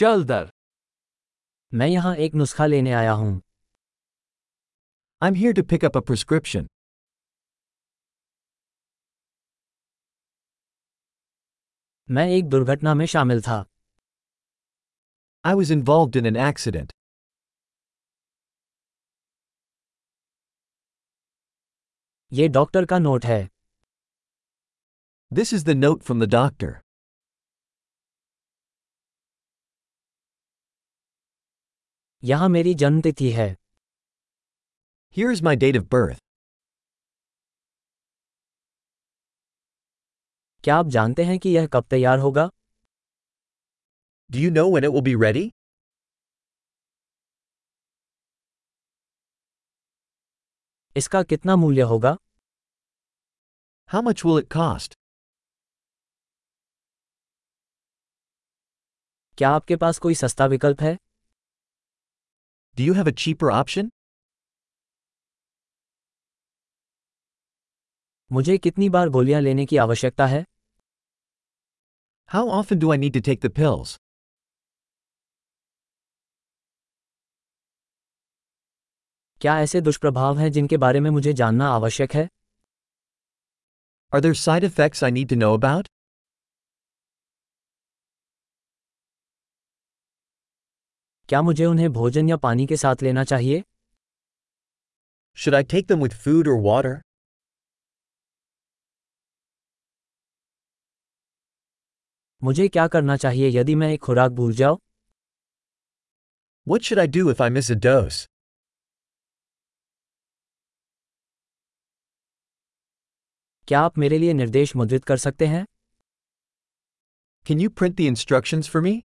चल दर। मैं यहाँ एक नुस्खा लेने आया हूँ। I am here to pick up a prescription मैं एक दुर्घटना में शामिल था। I was involve in an accident ये डॉक्टर का नोट है। This is the note from the doctor यहाँ मेरी जन्मतिथि है। Here is my date of birth क्या आप जानते हैं कि यह कब तैयार होगा? Do you know when it be ready इसका कितना मूल्य होगा? हाउ अच विल इट क्या आपके पास कोई सस्ता विकल्प है? Do you have a cheaper option? मुझे कितनी बार गोलियाँ लेने की आवश्यकता है? How often do I need to take the pills क्या ऐसे दुष्प्रभाव हैं जिनके बारे में मुझे जानना आवश्यक है? Other side effects I need to know about क्या मुझे उन्हें भोजन या पानी के साथ लेना चाहिए Should I take them with food or water? मुझे क्या करना चाहिए यदि मैं एक खुराक भूल जाऊँ What should I do if I miss a dose? क्या आप मेरे लिए निर्देश मुद्रित कर सकते हैं Can you print the instructions for me?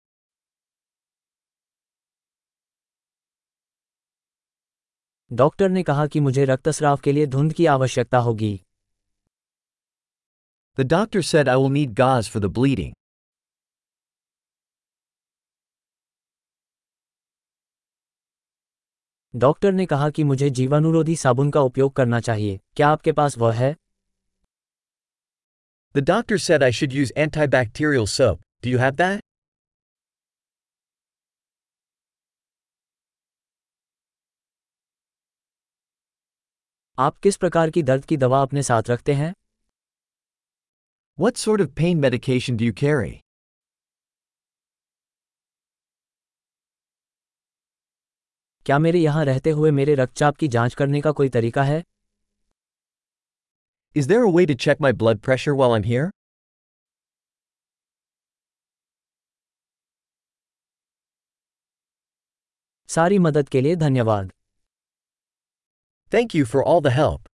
Doctor ने कहा कि मुझे रक्तस्राव के लिए धुंध की आवश्यकता होगी The doctor said I will need gauze for the bleeding. Doctor ने कहा कि मुझे जीवाणुरोधी साबुन का उपयोग करना चाहिए क्या आपके पास वह है The doctor said I should use antibacterial soap. Do you have that? आप किस प्रकार की दर्द की दवा अपने साथ रखते हैं? What sort of pain medication do carry क्या मेरे यहाँ रहते हुए मेरे रक्तचाप की जाँच करने का कोई तरीका है? Is there way to check my blood pressure while am here सारी मदद के लिए धन्यवाद। Thank you for all the help.